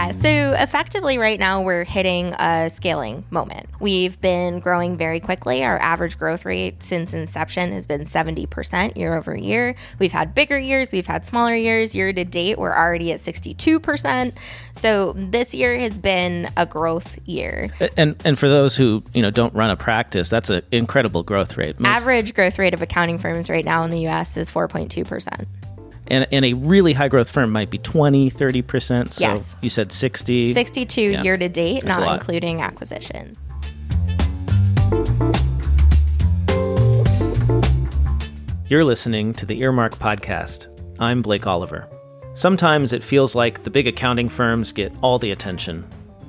Yeah, so effectively, right now, we're hitting a scaling moment. We've been growing very quickly. Our average growth rate since inception has been 70% year over year. We've had bigger years, we've had smaller years. Year to date, we're already at 62%. So this year has been a growth year. And and for those who you know don't run a practice, that's an incredible growth rate. Most- Average growth rate of accounting firms right now in the US is 4.2%. and, and a really high growth firm might be 20, 30%. So Yes. you said 60. 62 Yeah. year to date, That's not including acquisitions. You're listening to the Earmark Podcast. I'm Blake Oliver. Sometimes it feels like the big accounting firms get all the attention.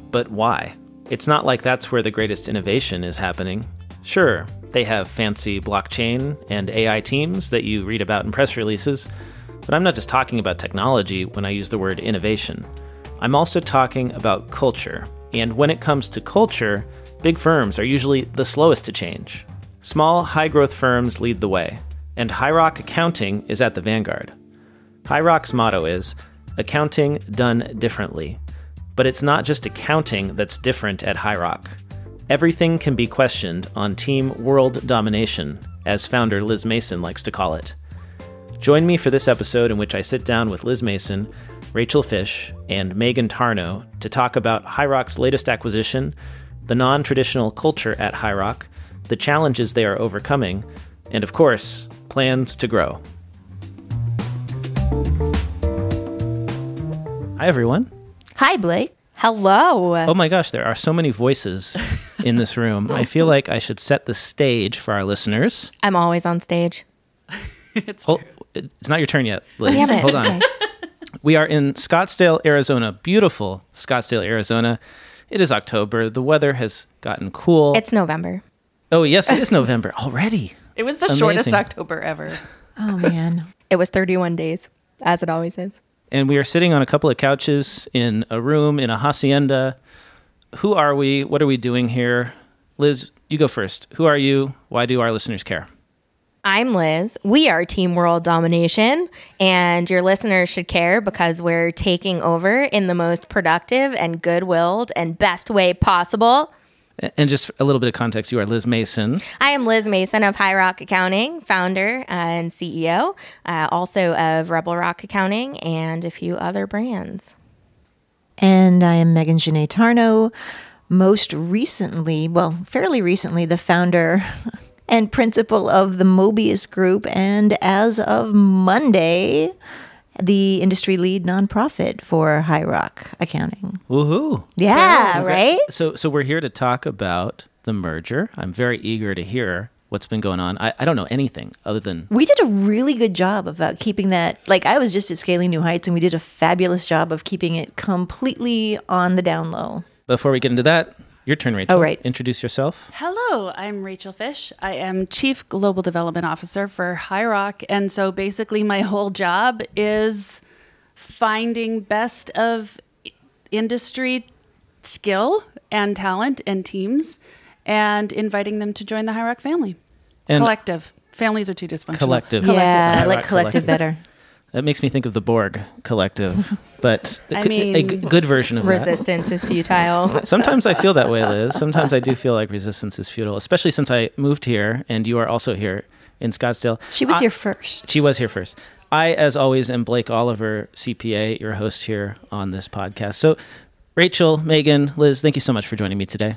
But why? It's not like that's where the greatest innovation is happening. Sure, they have fancy blockchain and AI teams that you read about in press releases, but I'm not just talking about technology when I use the word innovation. I'm also talking about culture. And when it comes to culture, big firms are usually the slowest to change. Small, high growth firms lead the way, and High Rock Accounting is at the vanguard. High Rock's motto is accounting done differently. But it's not just accounting that's different at High Rock. Everything can be questioned on Team World Domination, as founder Liz Mason likes to call it. Join me for this episode in which I sit down with Liz Mason, Rachel Fisch, and Megan Tarno to talk about High Rock's latest acquisition, the non traditional culture at High Rock, the challenges they are overcoming, and of course, plans to grow. Hi, everyone. Hi, Blake. Hello. Oh my gosh, there are so many voices in this room. I feel like I should set the stage for our listeners. I'm always on stage. Hold, it's not your turn yet, Liz. Damn it. Hold on. We are in Scottsdale, Arizona. Beautiful Scottsdale, Arizona. It is October. The weather has gotten cool. It's November. oh, yes, it is November already. It was the shortest October ever. Oh, man. It was 31 days, as it always is. And we are sitting on a couple of couches in a room in a hacienda. Who are we? What are we doing here? Liz, you go first. Who are you? Why do our listeners care? I'm Liz. We are Team World Domination, and your listeners should care because we're taking over in the most productive and good willed and best way possible. And just a little bit of context, you are Liz Mason. I am Liz Mason of High Rock Accounting, founder and CEO, uh, also of Rebel Rock Accounting and a few other brands. And I am Megan Janae Tarno, most recently, well, fairly recently, the founder and principal of the Mobius Group, and as of Monday, the industry lead nonprofit for High Rock Accounting. Woohoo! Yeah, Okay. right? So, so we're here to talk about the merger. I'm very eager to hear what's been going on. I, I don't know anything other than We did a really good job about uh, keeping that. Like, I was just at Scaling New Heights, and we did a fabulous job of keeping it completely on the down low. before we get into that. Your turn, Rachel. Oh, right. Introduce yourself. Hello, I'm Rachel Fisch. I am Chief Global Development Officer for High Rock. And so basically, my whole job is finding best of industry skill and talent and teams and inviting them to join the High Rock family. And collective. Families are too dysfunctional. collective. Yeah, I like Rock collective better. That makes me think of the Borg collective, but a, I good- a mean- g- good version of. Resistance is futile. Sometimes I feel that way, Liz. Sometimes I do feel like resistance is futile, especially since I moved here and you are also here in Scottsdale. She was I- here first. She was here first. I, as always, am Blake Oliver, CPA, your host here on this podcast. So, Rachel, Megan, Liz, thank you so much for joining me today.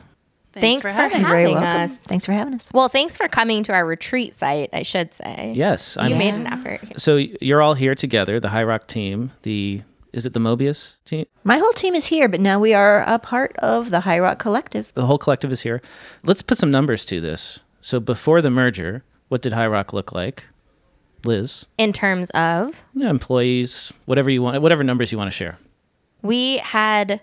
Thanks for having You're Having welcome. us. Thanks for having us. Well, thanks for coming to our retreat site, I should say. Yes, You I'm. made an effort. So you're all here together, the High Rock team. The is it the Mobius team? My whole team is here, but now we are a part of the High Rock Collective. The whole collective is here. Let's put some numbers to this. So before the merger, what did High Rock look like? Liz, In terms of, yeah, employees, whatever you want, whatever numbers you want to share. we had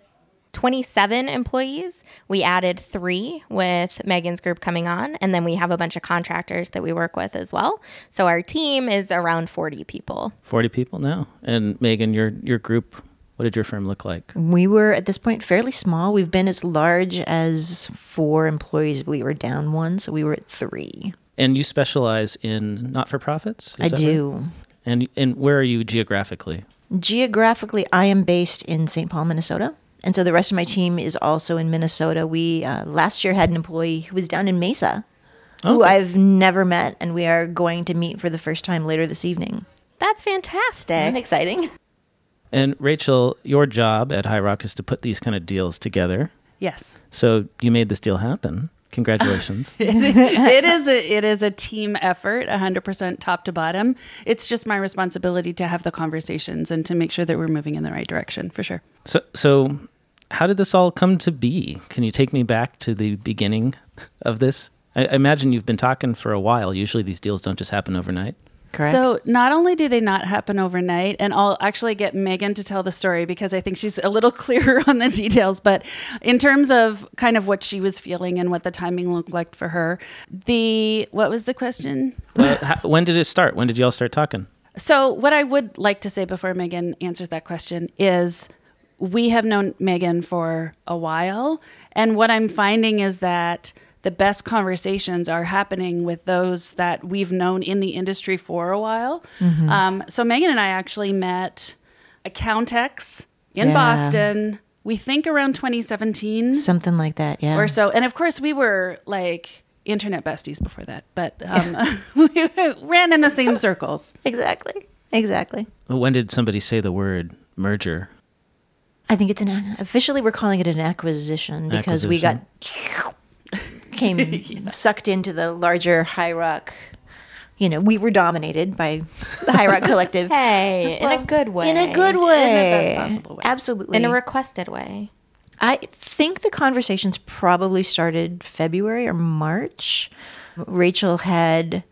27 employees. We added three with Megan's group coming on, and then we have a bunch of contractors that we work with as well. So our team is around 40 people. Forty people now. And Megan, your your group, what did your firm look like? We were at this point fairly small. We've been as large as four employees. We were down one, so we were at three. And you specialize in not for profits? I do. And and where are you geographically? Geographically, I am based in St. Paul, Minnesota. And so the rest of my team is also in Minnesota. We uh, last year had an employee who was down in Mesa, who I've never met, and we are going to meet for the first time later this evening. That's fantastic. Isn't exciting? And Rachel, your job at High Rock is to put these kind of deals together. Yes. So you made this deal happen. Congratulations. it is a it is a team effort 100% top to bottom it's just my responsibility to have the conversations and to make sure that we're moving in the right direction for sure so, so how did this all come to be? Can you take me back to the beginning of this? I, I imagine you've been talking for a while. Usually these deals don't just happen overnight. Correct. So not only do they not happen overnight, and I'll actually get Megan to tell the story because I think she's a little clearer on the details. But in terms of kind of what she was feeling and what the timing looked like for her, the what was the question? Uh, how, when did it start? When did you all start talking? So what I would like to say before Megan answers that question is we have known Megan for a while, and what I'm finding is that the best conversations are happening with those that we've known in the industry for a while. Um, so Megan and I actually met Accountex in Yeah. Boston. We think around 2017 Something like that, yeah. or so. And of course, we were like internet besties before that, but um, we ran in the same circles. exactly. Exactly. When did somebody say the word merger? I think it's an officially we're calling it an acquisition because we got came sucked into the larger High Rock. You know, we were dominated by the High Rock Collective. Hey, in a good way. In a good way. best possible way. Absolutely. In a requested way. I think the conversations probably started February or March. Rachel had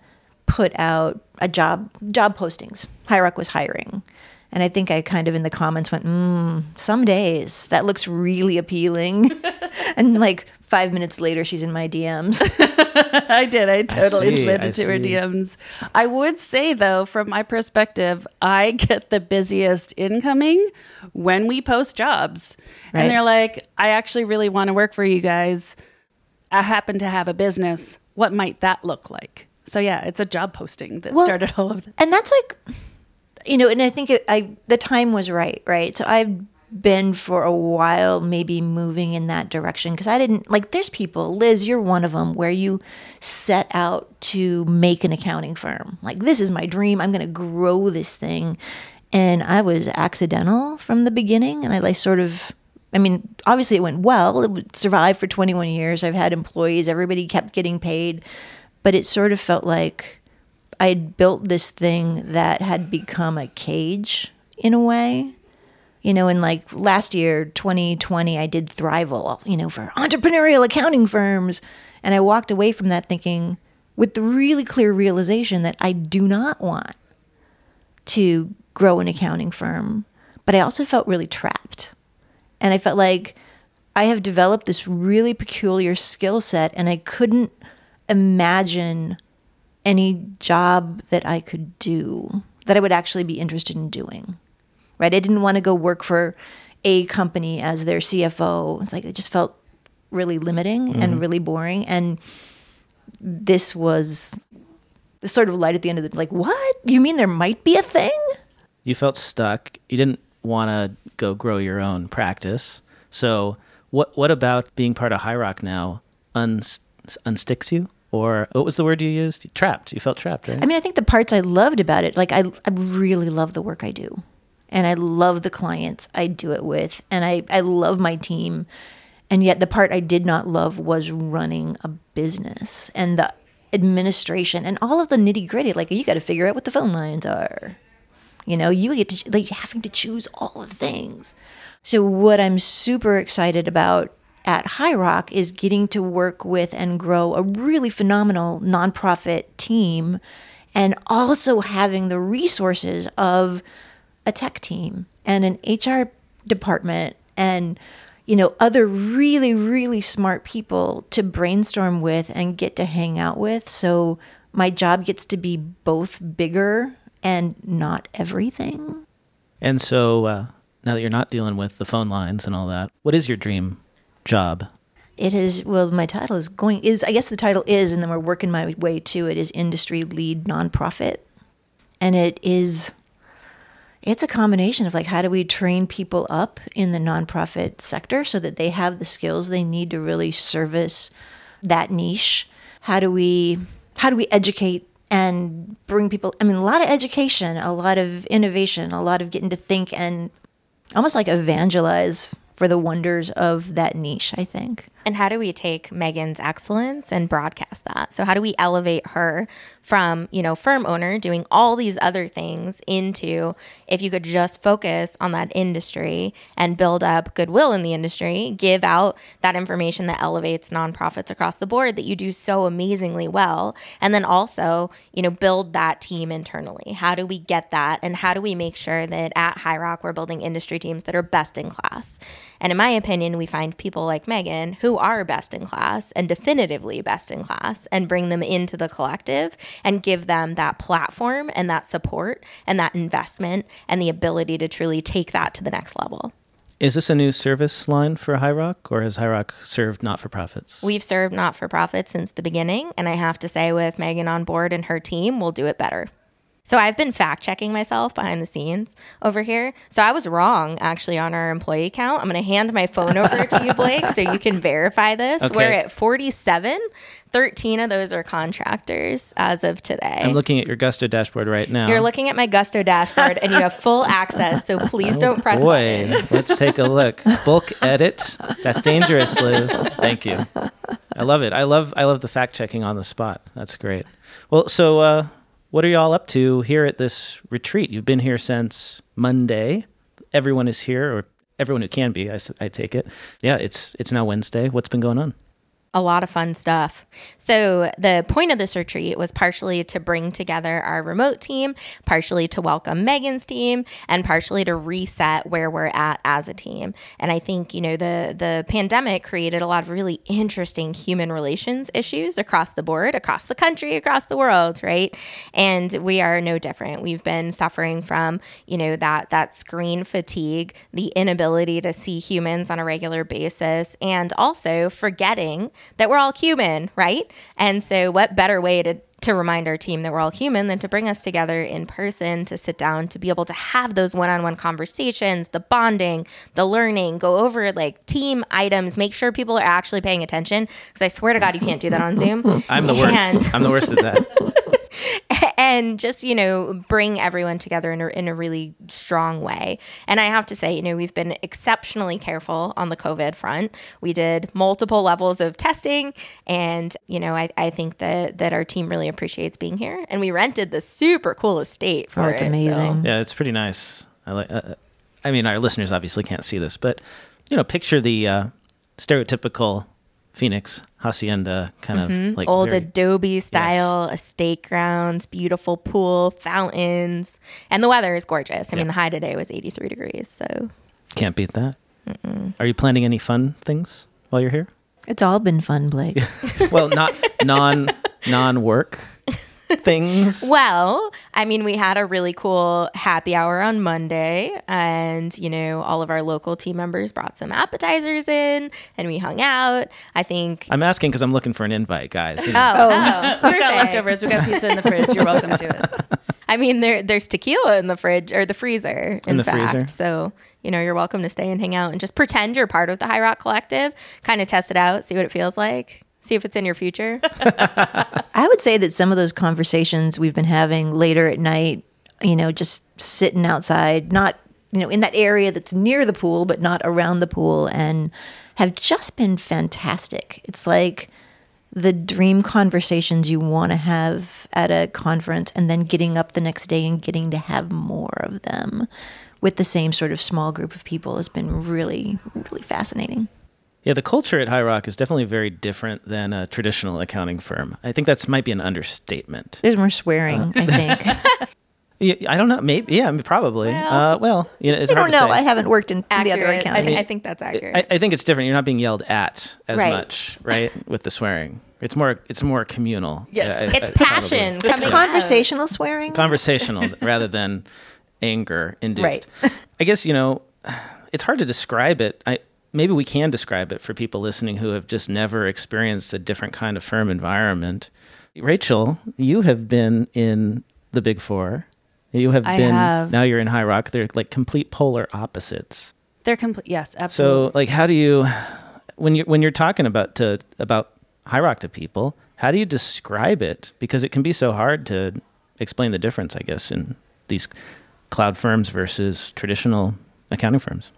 put out a job job postings. High Rock was hiring. And I think I kind of in the comments went, mm, some days that looks really appealing. and like five minutes later, she's in my DMs. I did. I totally see, slid I into her. DMs. I would say, though, from my perspective, I get the busiest incoming when we post jobs. Right. And they're like, I actually really want to work for you guys. I happen to have a business. What might that look like? So, yeah, it's a job posting that Well, started all of this. and that's like you know and i think it, i the time was right right so i've been for a while maybe moving in that direction because i didn't like there's people liz you're one of them where you set out to make an accounting firm like this is my dream i'm going to grow this thing and i was accidental from the beginning and i like sort of I mean, obviously it went well. It would survive for 21 years. I've had employees. Everybody kept getting paid. But it sort of felt like I had built this thing that had become a cage in a way. You know, and like last year, 2020, I did Thriveal, you know, for entrepreneurial accounting firms. And I walked away from that thinking with the really clear realization that I do not want to grow an accounting firm, but I also felt really trapped. And I felt like I have developed this really peculiar skill set and I couldn't imagine any job that I could do that I would actually be interested in doing. Right? I didn't want to go work for a company as their CFO. It's like it just felt really limiting and mm-hmm. really boring and this was the sort of light at the end of the like what? You mean there might be a thing? You felt stuck. You didn't want to go grow your own practice. So, what what about being part of High Rock now uns, unsticks you? Or what was the word you used? Trapped. You felt trapped, right? I mean, I think the parts I loved about it, like I, I really love the work I do, and I love the clients I do it with, and I, I love my team, and yet the part I did not love was running a business and the administration and all of the nitty gritty. Like you got to figure out what the phone lines are, you know, you get to like having to choose all the things. So what I'm super excited about at High Rock is getting to work with and grow a really phenomenal nonprofit team and also having the resources of a tech team and an HR department and you know other really really smart people to brainstorm with and get to hang out with. So my job gets to be both bigger and not everything. And so, uh, now that you're not dealing with the phone lines and all that, what is your dream job? it is well my title is going is i guess the title is and then we're working my way to it is industry lead nonprofit and it is it's a combination of like how do we train people up in the nonprofit sector so that they have the skills they need to really service that niche how do we how do we educate and bring people i mean a lot of education a lot of innovation a lot of getting to think and almost like evangelize for the wonders of that niche i think And how do we take Megan's excellence and broadcast that? So how do we elevate her from, you know, firm owner doing all these other things into if you could just focus on that industry and build up goodwill in the industry, give out that information that elevates nonprofits across the board that you do so amazingly well, and then also, you know, build that team internally. How do we get that and how do we make sure that at High Rock we're building industry teams that are best in class? And in my opinion, we find people like Megan who are best in class and definitively best in class and bring them into the collective and give them that platform and that support and that investment and the ability to truly take that to the next level. Is this a new service line for High Rock, or has High Rock served not for profits? We've served not for profits since the beginning. And I have to say, with Megan on board and her team, we'll do it better. So I've been fact checking myself behind the scenes over here. So I was wrong actually on our employee count. I'm going to hand my phone over to you, Blake, so you can verify this. Okay. We're at 47. 13 of those are contractors as of today. I'm looking at your Gusto dashboard right now. You're looking at my Gusto dashboard and you have full access. So please don't press Oh, Boy, buttons. let's take a look. Bulk edit. That's dangerous, Liz. Thank you. I love it. I love I love the fact checking on the spot. That's great. Well, so uh, what are y'all up to here at this retreat? You've been here since Monday. Everyone is here, or everyone who can be. I, I take it. Yeah, it's it's now Wednesday. What's been going on? A lot of fun stuff. So, the point of this retreat was partially to bring together our remote team, partially to welcome Megan's team, and partially to reset where we're at as a team. And I think, you know, the the pandemic created a lot of really interesting human relations issues across the board, across the country, across the world, right? And we are no different. We've been suffering from, you know, that that screen fatigue, the inability to see humans on a regular basis, and also forgetting that we're all human, right? And so, what better way to to remind our team that we're all human than to bring us together in person to sit down to be able to have those one-on-one conversations the bonding the learning go over like team items make sure people are actually paying attention because i swear to god you can't do that on zoom I'm the worst. And- I'm the worst at that. and just you know bring everyone together in a, in a really strong way and i have to say you know we've been exceptionally careful on the covid front we did multiple levels of testing and you know i, I think that that our team really appreciates being here and we rented the super cool estate for Oh, it's it, so- amazing. Yeah, it's pretty nice. I like. Uh, I mean, our listeners obviously can't see this, but you know, picture the uh, stereotypical Phoenix hacienda kind of like Mm-hmm. old very- adobe style estate grounds beautiful pool fountains and the weather is gorgeous i mean the high today was 83 degrees so Can't beat that. Are you planning any fun things while you're here? It's all been fun, Blake. Well, not non non work things. Well, I mean, we had a really cool happy hour on Monday, and you know, all of our local team members brought some appetizers in, and we hung out. I think. I'm asking because I'm looking for an invite, guys. You know. Oh, oh, oh We've got leftovers. We've got pizza in the fridge. You're welcome to it. I mean, there there's tequila in the fridge or the freezer. In, the fact, freezer. so you know, you're welcome to stay and hang out and just pretend you're part of the High Rock Collective. Kind of test it out, see what it feels like, see if it's in your future. I would say that some of those conversations we've been having later at night, you know, just sitting outside, not, you know, in that area that's near the pool, but not around the pool, and have just been fantastic. It's like the dream conversations you want to have at a conference and then getting up the next day and getting to have more of them with the same sort of small group of people has been really, really fascinating. Yeah, the culture at High Rock is definitely very different than a traditional accounting firm. I think that's might be an understatement. There's more swearing, I think. Yeah, I don't know. Maybe. Yeah, probably. Well- uh, well, you know, it's I hard don't to know. say. I haven't worked in the other Accurate. I, accounting. think- I think that's accurate. I, I think it's different. You're not being yelled at as Right. much, right? With the swearing, it's more it's more communal. Yes. Yeah, I- it's I- passion. It's coming out. conversational swearing. conversational rather than anger induced. Right. I guess you know it's hard to describe it. I maybe we can describe it for people listening who have just never experienced a different kind of firm environment. Rachel, you have been in the Big Four You have I been have. now you're in High Rock. They're like complete polar opposites. They're complete. Yes, absolutely. So like how do you when you when you're talking about to about High Rock to people, how do you describe it? Because it can be so hard to explain the difference, I guess, in these cloud firms versus traditional accounting firms.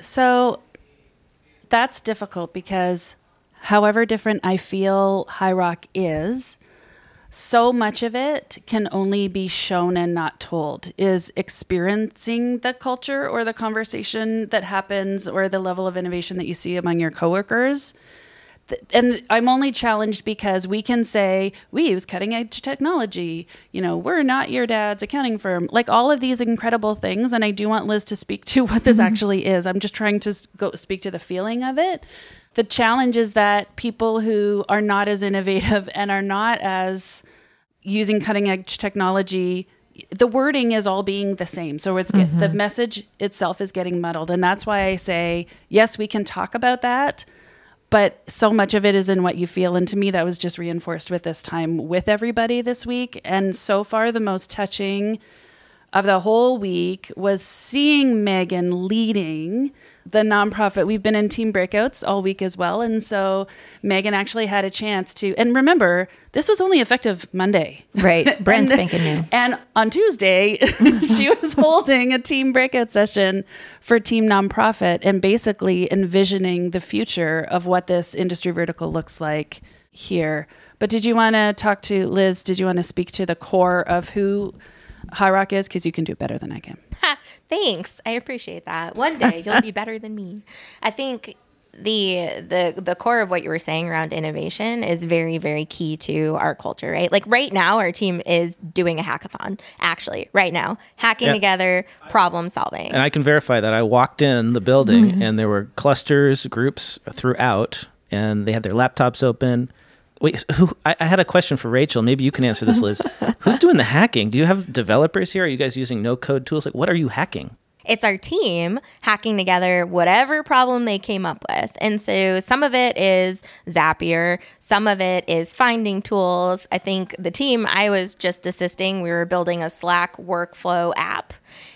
So that's difficult because however different I feel High Rock is, so much of it can only be shown and not told. Is experiencing the culture or the conversation that happens or the level of innovation that you see among your coworkers and I'm only challenged because we can say we use cutting edge technology. You know, we're not your dad's accounting firm. Like all of these incredible things, and I do want Liz to speak to what this mm-hmm. actually is. I'm just trying to go speak to the feeling of it. The challenge is that people who are not as innovative and are not as using cutting edge technology the wording is all being the same so it's get, the mm-hmm. message itself is getting muddled and that's why i say yes we can talk about that but so much of it is in what you feel. And to me that was just reinforced with this time with everybody this week. And so far the most touching of the whole week was seeing Megan leading the nonprofit. We've been in team breakouts all week as well. And so Megan actually had a chance to, and remember, this was only effective Monday. Right. Brand spanking new. And on Tuesday, she was holding a team breakout session for Team Nonprofit and basically envisioning the future of what this industry vertical looks like here. But did you want to talk to Liz? Did you want to speak to the core of who High Rock is? Because you can do it better than I can. Thanks. I appreciate that. One day you'll be better than me. I think the the the core of what you were saying around innovation is very very key to our culture, right? Like right now our team is doing a hackathon actually right now, hacking Yeah. together, problem solving. And I can verify that I walked in the building mm-hmm. and there were clusters, groups throughout, and they had their laptops open. Wait, who? I, I had a question for Rachel. Maybe you can answer this, Liz. Who's doing the hacking? Do you have developers here? Are you guys using no code tools? Like, what are you hacking? It's our team hacking together whatever problem they came up with. And so some of it is Zapier, some of it is finding tools. I think the team I was just assisting, we were building a Slack workflow app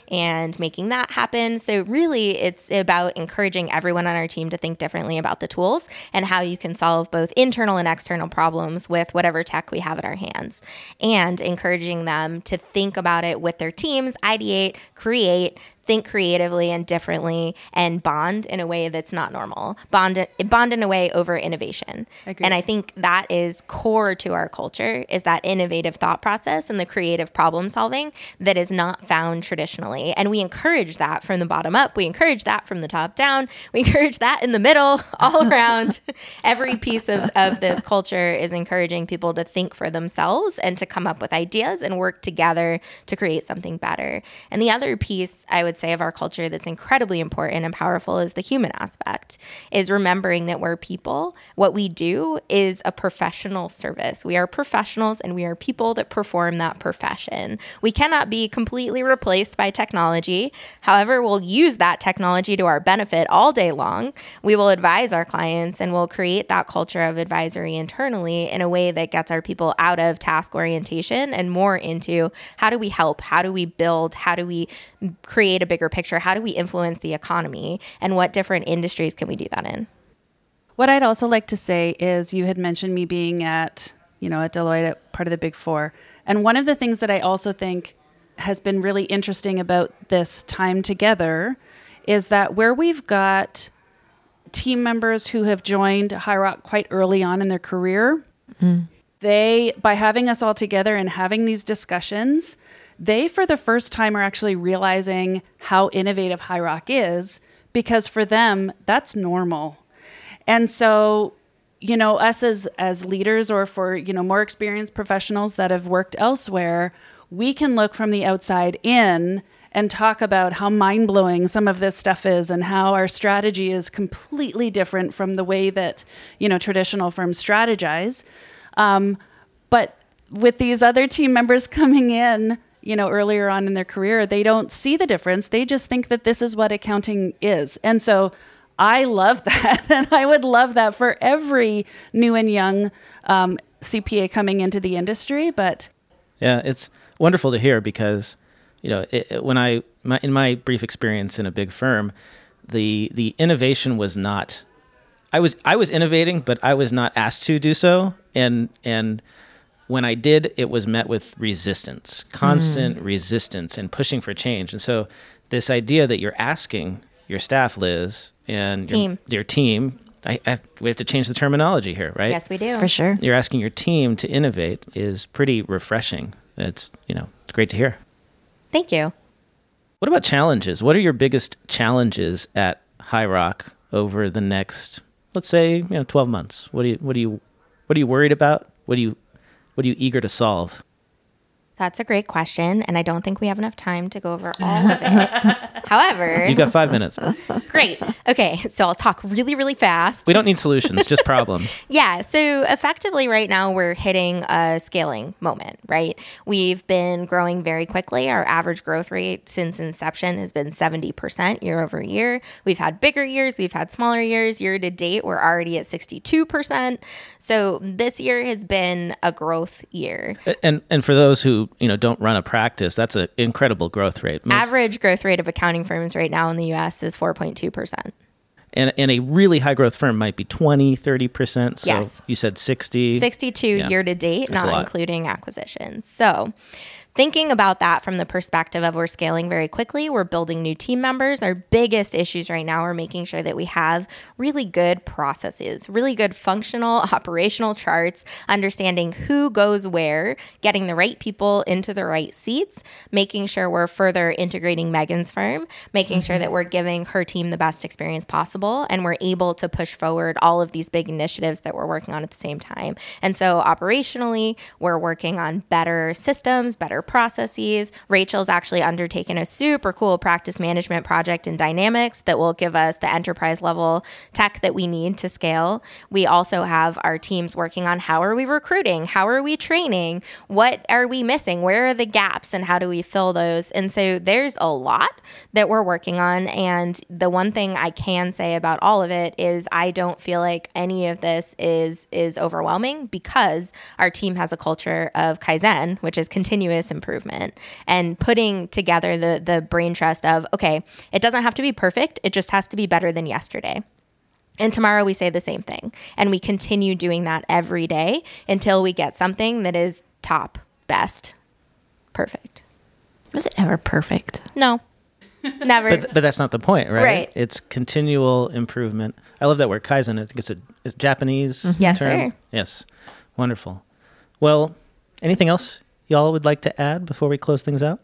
and making that happen. So really it's about encouraging everyone on our team to think differently about the tools and how you can solve both internal and external problems with whatever tech we have at our hands and encouraging them to think about it with their teams, ideate, create, think creatively and differently and bond in a way that's not normal. Bond bond in a way over innovation. Agreed. And I think that is core to our culture is that innovative thought process and the creative problem solving that is not found traditionally. And we encourage that from the bottom up. We encourage that from the top down. We encourage that in the middle, all around. Every piece of, of this culture is encouraging people to think for themselves and to come up with ideas and work together to create something better. And the other piece I would say of our culture that's incredibly important and powerful is the human aspect, is remembering that we're people. What we do is a professional service. We are professionals and we are people that perform that profession. We cannot be completely replaced by technology. However, we'll use that technology to our benefit all day long. We will advise our clients and we'll create that culture of advisory internally in a way that gets our people out of task orientation and more into how do we help? How do we build? How do we create a bigger picture? How do we influence the economy? And what different industries can we do that in? What I'd also like to say is you had mentioned me being at, you know, at Deloitte, at part of the Big Four. And one of the things that I also think has been really interesting about this time together is that where we've got team members who have joined High Rock quite early on in their career, mm. they by having us all together and having these discussions, they for the first time are actually realizing how innovative High Rock is because for them that's normal. And so, you know, us as as leaders or for, you know, more experienced professionals that have worked elsewhere, we can look from the outside in and talk about how mind-blowing some of this stuff is and how our strategy is completely different from the way that, you know, traditional firms strategize. Um, but with these other team members coming in, you know, earlier on in their career, they don't see the difference. They just think that this is what accounting is. And so I love that. And I would love that for every new and young um, CPA coming into the industry. But Yeah, it's wonderful to hear because you know, it, when I my, in my brief experience in a big firm, the the innovation was not. I was I was innovating, but I was not asked to do so, and and when I did, it was met with resistance, hmm. constant resistance, and pushing for change. And so, this idea that you're asking your staff, Liz, and your- Team. your, team, I, I, we have to change the terminology here, right? Yes, we do. For sure. You're asking your team to innovate is pretty refreshing. It's you know it's great to hear. Thank you. What about challenges? What are your biggest challenges at High Rock over the next, let's say, you know, twelve months? What do you what do you what are you worried about? What do you what are you eager to solve? That's a great question, and I don't think we have enough time to go over all of it. However, You got five minutes. great. Okay, so I'll talk really, really fast. We don't need solutions, just problems. Yeah. So effectively, right now, we're hitting a scaling moment, right? We've been growing very quickly. Our average growth rate since inception has been 70% year over year. We've had bigger years, we've had smaller years. Year to date, we're already at 62%. So this year has been a growth year. And and for those who you know don't run a practice, that's an incredible growth rate. Most- Average growth rate of accounting firms right now in the US is 4.2%. and, and a really high growth firm might be 20, 30%. So Yes. you said 60. 62 Yeah. year to date, That's not including acquisitions. So, thinking about that from the perspective of we're scaling very quickly, we're building new team members. Our biggest issues right now are making sure that we have really good processes, really good functional operational charts, understanding who goes where, getting the right people into the right seats, making sure we're further integrating Megan's firm, making sure that we're giving her team the best experience possible, and we're able to push forward all of these big initiatives that we're working on at the same time. And so, operationally, we're working on better systems, better processes. Rachel's actually undertaken a super cool practice management project in Dynamics that will give us the enterprise level tech that we need to scale. We also have our teams working on how are we recruiting? How are we training? What are we missing? Where are the gaps and how do we fill those? And so there's a lot that we're working on. And the one thing I can say about all of it is I don't feel like any of this is is overwhelming because our team has a culture of Kaizen, which is continuous improvement and putting together the the brain trust of, okay, it doesn't have to be perfect, it just has to be better than yesterday. And tomorrow we say the same thing. And we continue doing that every day until we get something that is top, best, perfect. Was it ever perfect? No, never. But, but that's not the point, right? Right. It's continual improvement. I love that word kaizen. I think it's a, it's a Japanese mm-hmm. Yes, term. sir. Yes. Wonderful. Well, anything else y'all would like to add before we close things out?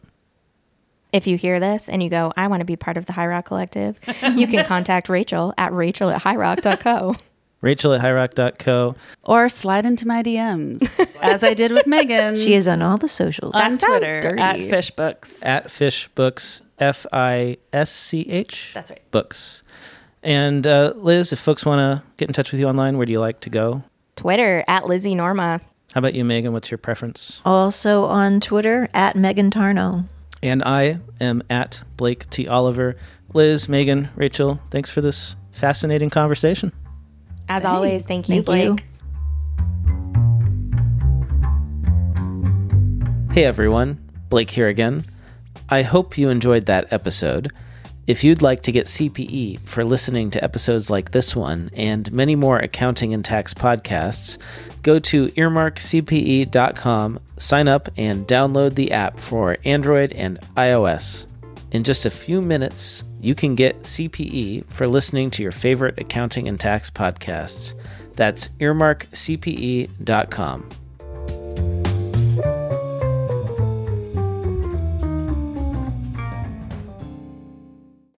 if you hear this and you go, I want to be part of the High Rock Collective, you can contact Rachel at rachel at highrock.co. Rachel at highrock.co. Or slide into my DMs, as I did with Megan. She is on all the socials. on That sounds Twitter dirty. at Fischbooks. At Fisch Books, F I S C H. That's right. Books. And uh, Liz, if folks want to get in touch with you online, where do you like to go? Twitter at Lizzie Norma. How about you, Megan? What's your preference? Also on Twitter at Megan Tarno. And I am at Blake T. Oliver. Liz, Megan, Rachel, thanks for this fascinating conversation. As always, thank you, Thank Blake. you. Hey everyone, Blake here again. I hope you enjoyed that episode. If you'd like to get CPE for listening to episodes like this one and many more accounting and tax podcasts, go to earmarkcpe.com, sign up, and download the app for Android and iOS. In just a few minutes, you can get CPE for listening to your favorite accounting and tax podcasts. That's earmarkcpe.com.